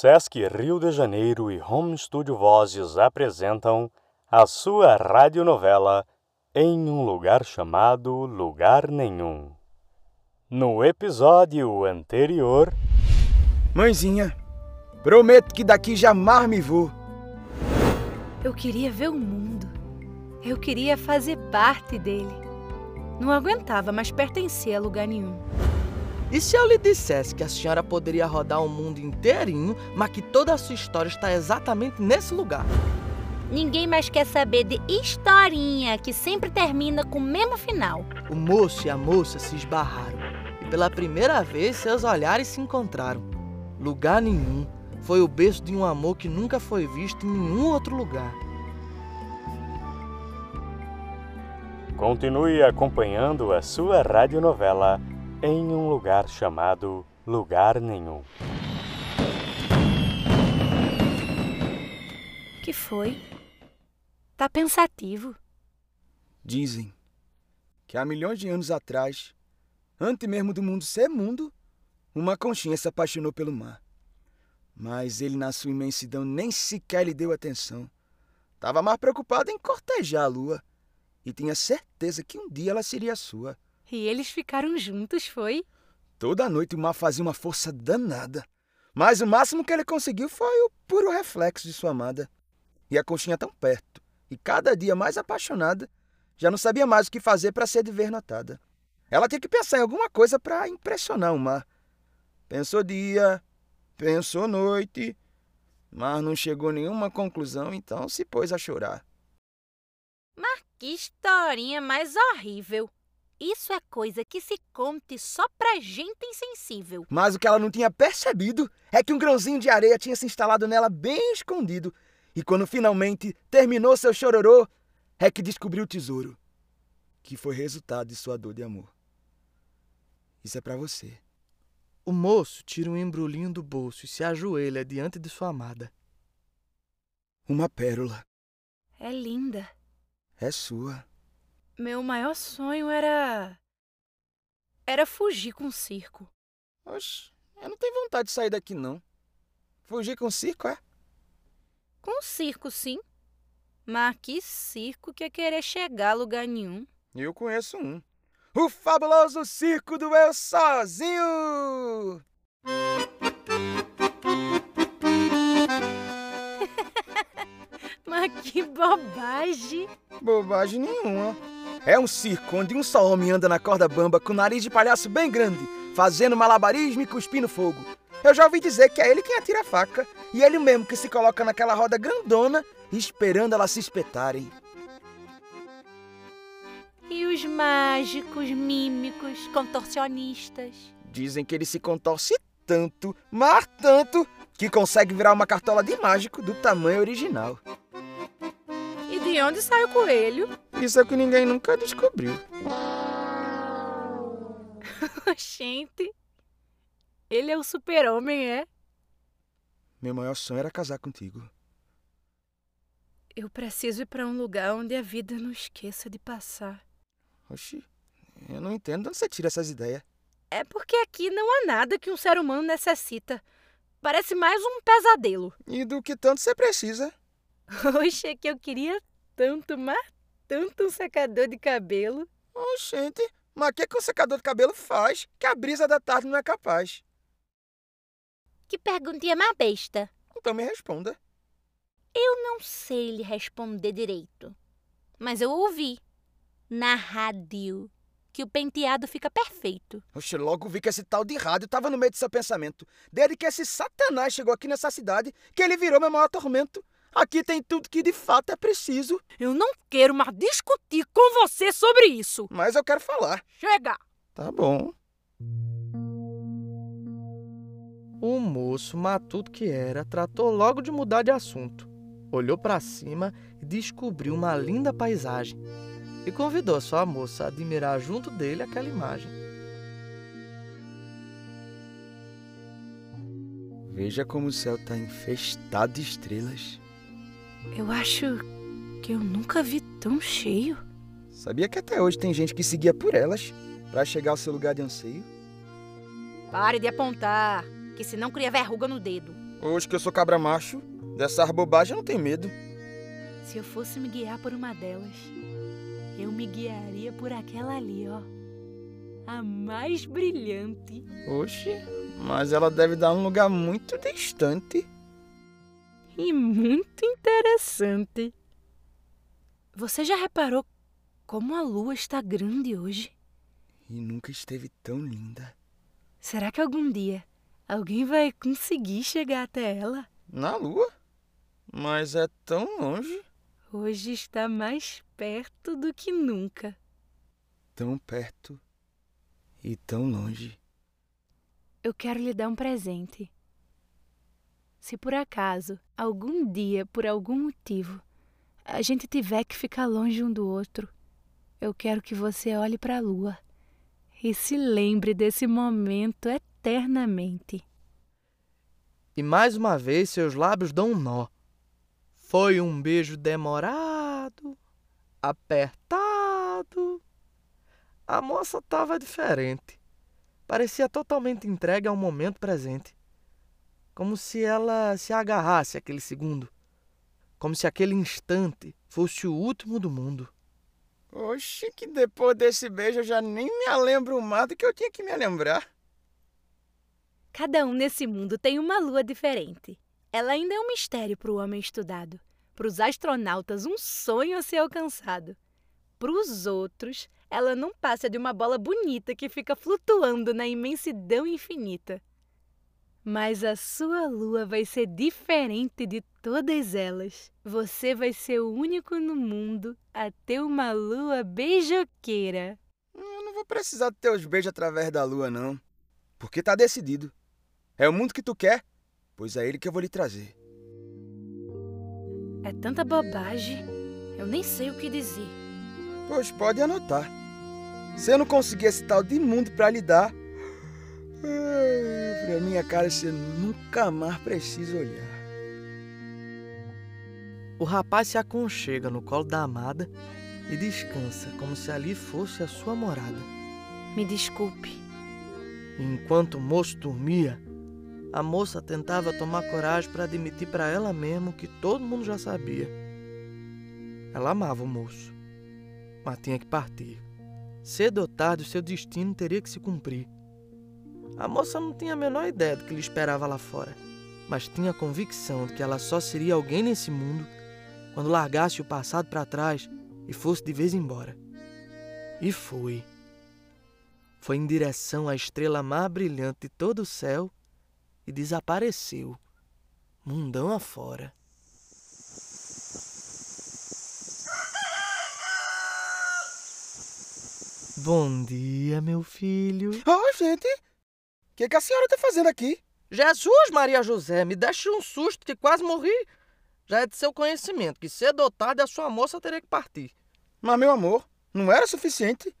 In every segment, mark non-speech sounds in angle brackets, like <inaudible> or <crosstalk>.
Sesc Rio de Janeiro e Home Studio Vozes apresentam a sua radionovela Em um Lugar Chamado Lugar Nenhum. No episódio anterior. Mãezinha, prometo que daqui jamais me vou. Eu queria ver o mundo. Eu queria fazer parte dele. Não aguentava mais pertencer a lugar nenhum. E se eu lhe dissesse que a senhora poderia rodar o mundo inteirinho, mas que toda a sua história está exatamente nesse lugar? Ninguém mais quer saber de historinha que sempre termina com o mesmo final. O moço e a moça se esbarraram e pela primeira vez seus olhares se encontraram. Lugar nenhum foi o berço de um amor que nunca foi visto em nenhum outro lugar. Continue acompanhando a sua radionovela em um lugar chamado Lugar Nenhum. Que foi? Tá pensativo. Dizem que há milhões de anos atrás, antes mesmo do mundo ser mundo, uma conchinha se apaixonou pelo mar. Mas ele, na sua imensidão, nem sequer lhe deu atenção. Estava mais preocupado em cortejar a lua e tinha certeza que um dia ela seria sua. E eles ficaram juntos, foi? Toda noite o mar fazia uma força danada. Mas o máximo que ele conseguiu foi o puro reflexo de sua amada. E a conchinha tão perto, e cada dia mais apaixonada, já não sabia mais o que fazer para ser de ver notada. Ela tinha que pensar em alguma coisa para impressionar o mar. Pensou dia, pensou noite, mas não chegou a nenhuma conclusão, então se pôs a chorar. Mas que historinha mais horrível! Isso é coisa que se conte só pra gente insensível. Mas o que ela não tinha percebido é que um grãozinho de areia tinha se instalado nela bem escondido. E quando finalmente terminou seu chororô, é que descobriu o tesouro, que foi resultado de sua dor de amor. Isso é para você. O moço tira um embrulhinho do bolso e se ajoelha diante de sua amada. Uma pérola. É linda. É sua. Meu maior sonho era. Era fugir com o circo. Oxe, eu não tenho vontade de sair daqui, não. Fugir com o circo, é? Com o circo, sim. Mas que circo que é querer chegar a lugar nenhum? Eu conheço um. O fabuloso circo do Eu Sozinho! <laughs> Mas que bobagem! Bobagem nenhuma. É um circo onde um só homem anda na corda bamba com o nariz de palhaço bem grande, fazendo malabarismo e cuspindo fogo. Eu já ouvi dizer que é ele quem atira a faca e ele mesmo que se coloca naquela roda grandona esperando elas se espetarem. E os mágicos, mímicos, contorcionistas? Dizem que ele se contorce tanto, mas tanto, que consegue virar uma cartola de mágico do tamanho original. E de onde sai o coelho? Isso é o que ninguém nunca descobriu. <laughs> Gente, ele é o super-homem, é? Meu maior sonho era casar contigo. Eu preciso ir para um lugar onde a vida não esqueça de passar. Oxi, eu não entendo de onde você tira essas ideias. É porque aqui não há nada que um ser humano necessita. Parece mais um pesadelo. E do que tanto você precisa? <laughs> Oxe, é que eu queria tanto, mas tanto um secador de cabelo. Oxente, mas o que, que um secador de cabelo faz que a brisa da tarde não é capaz? Que perguntinha mais besta. Então me responda. Eu não sei lhe responder direito, mas eu ouvi na rádio que o penteado fica perfeito. Oxe, logo vi que esse tal de rádio estava no meio do seu pensamento. Desde que esse satanás chegou aqui nessa cidade, que ele virou meu maior tormento. Aqui tem tudo que de fato é preciso. Eu não quero mais discutir com você sobre isso. Mas eu quero falar. Chega! Tá bom. O moço, matuto que era, tratou logo de mudar de assunto. Olhou para cima e descobriu uma linda paisagem. E convidou a sua moça a admirar junto dele aquela imagem. Veja como o céu está infestado de estrelas. Eu acho que eu nunca vi tão cheio. Sabia que até hoje tem gente que seguia por elas para chegar ao seu lugar de anseio? Pare de apontar, que senão cria verruga no dedo. Hoje que eu sou cabra macho, dessas bobagens eu não tenho medo. Se eu fosse me guiar por uma delas, eu me guiaria por aquela ali, ó. A mais brilhante. Oxe, mas ela deve dar um lugar muito distante. E muito interessante. Você já reparou como a lua está grande hoje? E nunca esteve tão linda. Será que algum dia alguém vai conseguir chegar até ela? Na lua? Mas é tão longe. Hoje está mais perto do que nunca. Tão perto e tão longe. Eu quero lhe dar um presente. Se por acaso, algum dia, por algum motivo, a gente tiver que ficar longe um do outro, eu quero que você olhe para a lua e se lembre desse momento eternamente. E mais uma vez seus lábios dão um nó. Foi um beijo demorado, apertado. A moça estava diferente. Parecia totalmente entregue ao momento presente. Como se ela se agarrasse àquele segundo. Como se aquele instante fosse o último do mundo. Oxe, que depois desse beijo eu já nem me lembro mais do que eu tinha que me lembrar. Cada um nesse mundo tem uma lua diferente. Ela ainda é um mistério para o homem estudado. Para os astronautas, um sonho a ser alcançado. Para os outros, ela não passa de uma bola bonita que fica flutuando na imensidão infinita. Mas a sua lua vai ser diferente de todas elas. Você vai ser o único no mundo a ter uma lua beijoqueira. Eu não vou precisar ter os beijos através da lua, não. Porque tá decidido. É o mundo que tu quer, pois é ele que eu vou lhe trazer. É tanta bobagem, eu nem sei o que dizer. Pois pode anotar. Se eu não conseguir esse tal de mundo para lhe dar, pra minha cara você nunca mais precisa olhar. O rapaz se aconchega no colo da amada e descansa como se ali fosse a sua morada. Me desculpe. Enquanto o moço dormia, a moça tentava tomar coragem para admitir para ela mesma o que todo mundo já sabia. Ela amava o moço, mas tinha que partir. Cedo ou tarde, o seu destino teria que se cumprir. A moça não tinha a menor ideia do que lhe esperava lá fora, mas tinha a convicção de que ela só seria alguém nesse mundo quando largasse o passado para trás e fosse de vez embora. E foi. Foi em direção à estrela mais brilhante de todo o céu e desapareceu, mundão afora. Bom dia, meu filho. Oh, gente! O que, que a senhora tá fazendo aqui? Jesus, Maria José, me deixe um susto que quase morri. Já é de seu conhecimento que cedo ou tarde a sua moça teria que partir. Mas, meu amor, não era suficiente?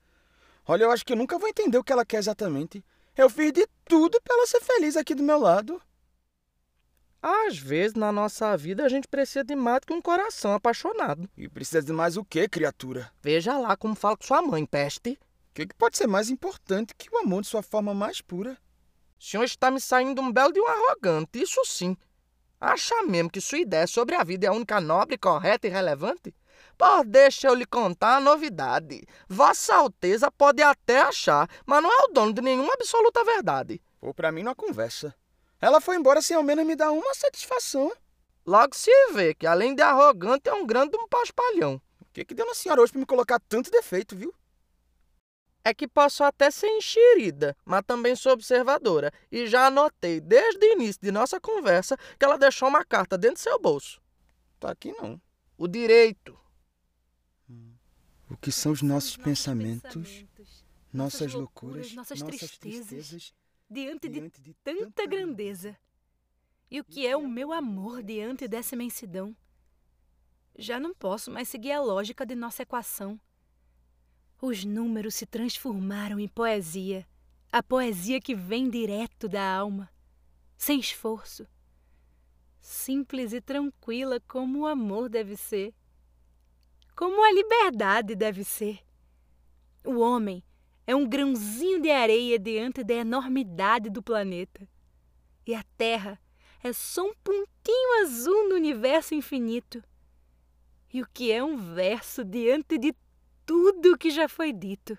Olha, eu acho que eu nunca vou entender o que ela quer exatamente. Eu fiz de tudo para ela ser feliz aqui do meu lado. Às vezes, na nossa vida, a gente precisa de mais do que um coração apaixonado. E precisa de mais o quê, criatura? Veja lá como fala com sua mãe, peste. O que, que pode ser mais importante que o amor de sua forma mais pura? O senhor está me saindo um belo de um arrogante, isso sim. Acha mesmo que sua ideia sobre a vida é a única nobre, correta e relevante? Por deixa eu lhe contar a novidade. Vossa Alteza pode até achar, mas não é o dono de nenhuma absoluta verdade. Pô, pra mim não há conversa. Ela foi embora sem ao menos me dar uma satisfação. Logo se vê que, além de arrogante, é um grande um paspalhão. O que, que deu na senhora hoje pra me colocar tanto defeito, viu? É que posso até ser enxerida, mas também sou observadora. E já anotei desde o início de nossa conversa que ela deixou uma carta dentro do seu bolso. Tá aqui não. O direito. O que são os nossos, pensamentos, pensamentos, nossas loucuras, nossas, nossas tristezas, tristezas, diante, diante de tanta grandeza. E o que é o meu amor diante dessa imensidão? Já não posso mais seguir a lógica de nossa equação. Os números se transformaram em poesia, a poesia que vem direto da alma, sem esforço. Simples e tranquila como o amor deve ser, como a liberdade deve ser. O homem é um grãozinho de areia diante da enormidade do planeta. E a terra é só um pontinho azul no universo infinito. E o que é um verso diante de tudo o que já foi dito?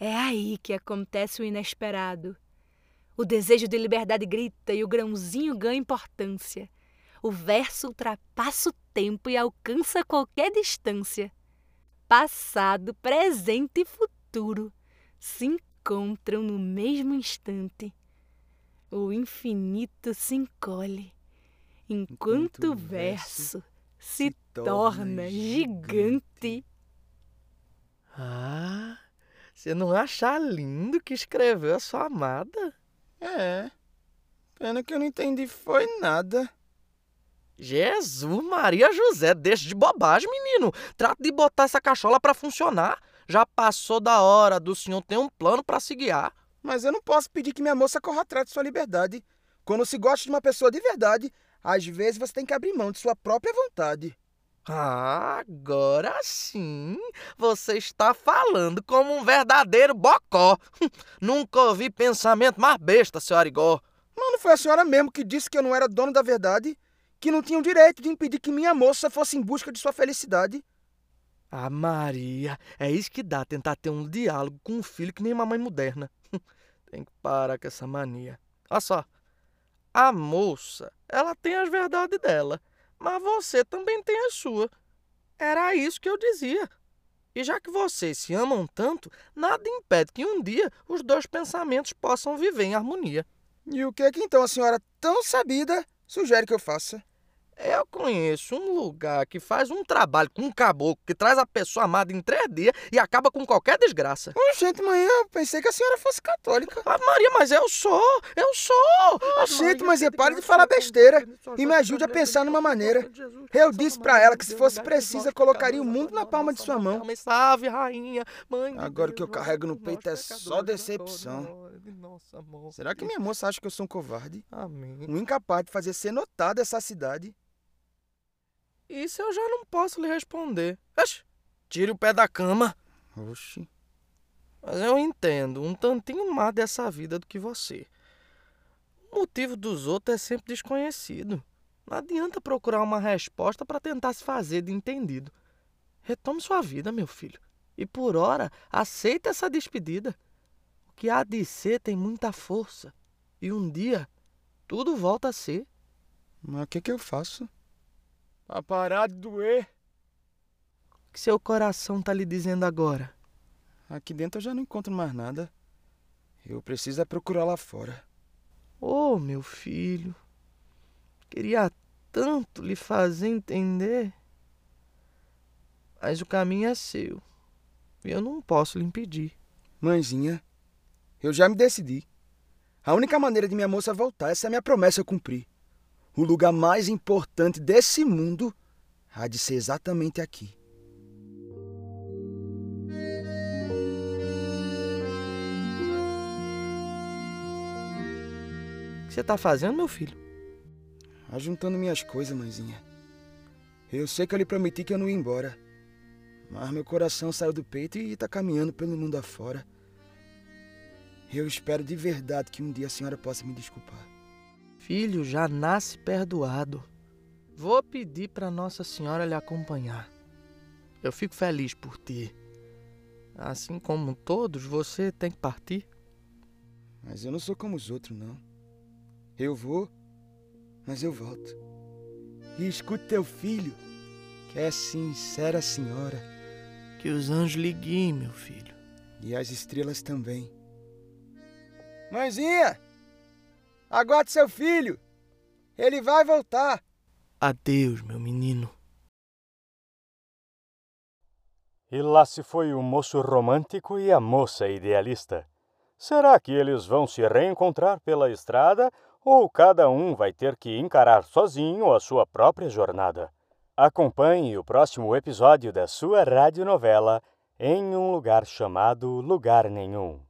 É aí que acontece o inesperado. O desejo de liberdade grita e o grãozinho ganha importância. O verso ultrapassa o tempo e alcança qualquer distância. Passado, presente e futuro se encontram no mesmo instante. O infinito se encolhe, enquanto, o verso se torna gigante. Ah, você não acha lindo que escreveu a sua amada? É. Pena que eu não entendi foi nada. Jesus, Maria José, deixa de bobagem, menino. Trata de botar essa cachola para funcionar. Já passou da hora do senhor ter um plano para se guiar. Mas eu não posso pedir que minha moça corra atrás de sua liberdade. Quando se gosta de uma pessoa de verdade, às vezes você tem que abrir mão de sua própria vontade. Ah, agora sim você está falando como um verdadeiro bocó. <laughs> Nunca ouvi pensamento mais besta, senhora Igor. Mas não foi a senhora mesmo que disse que eu não era dono da verdade? Que não tinha o direito de impedir que minha moça fosse em busca de sua felicidade? Ah, Maria, é isso que dá tentar ter um diálogo com um filho que nem mamãe moderna. <laughs> tem que parar com essa mania. Olha só, a moça, ela tem as verdades dela, mas você também tem a sua. Era isso que eu dizia. E já que vocês se amam tanto, nada impede que um dia os dois pensamentos possam viver em harmonia. E o que é que então a senhora, tão sabida, sugere que eu faça? Eu conheço um lugar que faz um trabalho com um caboclo que traz a pessoa amada em três dias e acaba com qualquer desgraça. Oh, gente, mãe, eu pensei que a senhora fosse católica. Ah, Maria, mas eu sou, eu sou. Ah, gente, mas pare de falar besteira e me ajude a pensar numa maneira. Eu disse para ela que se fosse precisa, colocaria o mundo na palma de sua mão. Salve, rainha, mãe. Agora o que eu carrego no peito é só decepção. Será que minha moça acha que eu sou um covarde? Amém. Um incapaz de fazer ser notado essa cidade? Isso eu já não posso lhe responder. Oxi, tire o pé da cama. Oxi. Mas eu entendo um tantinho mais dessa vida do que você. O motivo dos outros é sempre desconhecido. Não adianta procurar uma resposta para tentar se fazer de entendido. Retome sua vida, meu filho. E por hora, aceite essa despedida. O que há de ser tem muita força. E um dia, tudo volta a ser. Mas o que, que eu faço? Pra parar de doer. O que seu coração tá lhe dizendo agora? Aqui dentro eu já não encontro mais nada. Eu preciso é procurar lá fora. Oh, meu filho. Queria tanto lhe fazer entender. Mas o caminho é seu. E eu não posso lhe impedir. Mãezinha, eu já me decidi. A única maneira de minha moça voltar, essa é a minha promessa eu cumprir. O lugar mais importante desse mundo há de ser exatamente aqui. O que você está fazendo, meu filho? Ajuntando minhas coisas, mãezinha. Eu sei que eu lhe prometi que eu não ia embora. Mas meu coração saiu do peito e está caminhando pelo mundo afora. Eu espero de verdade que um dia a senhora possa me desculpar. Filho já nasce perdoado. Vou pedir para Nossa Senhora lhe acompanhar. Eu fico feliz por ti. Assim como todos, você tem que partir. Mas eu não sou como os outros, não. Eu vou, mas eu volto. E escute teu filho, que é sincera senhora. Que os anjos lhe guiem, meu filho. E as estrelas também. Mãezinha! Aguarde seu filho! Ele vai voltar! Adeus, meu menino. E lá se foi o moço romântico e a moça idealista. Será que eles vão se reencontrar pela estrada ou cada um vai ter que encarar sozinho a sua própria jornada? Acompanhe o próximo episódio da sua radionovela Em um Lugar Chamado Lugar Nenhum.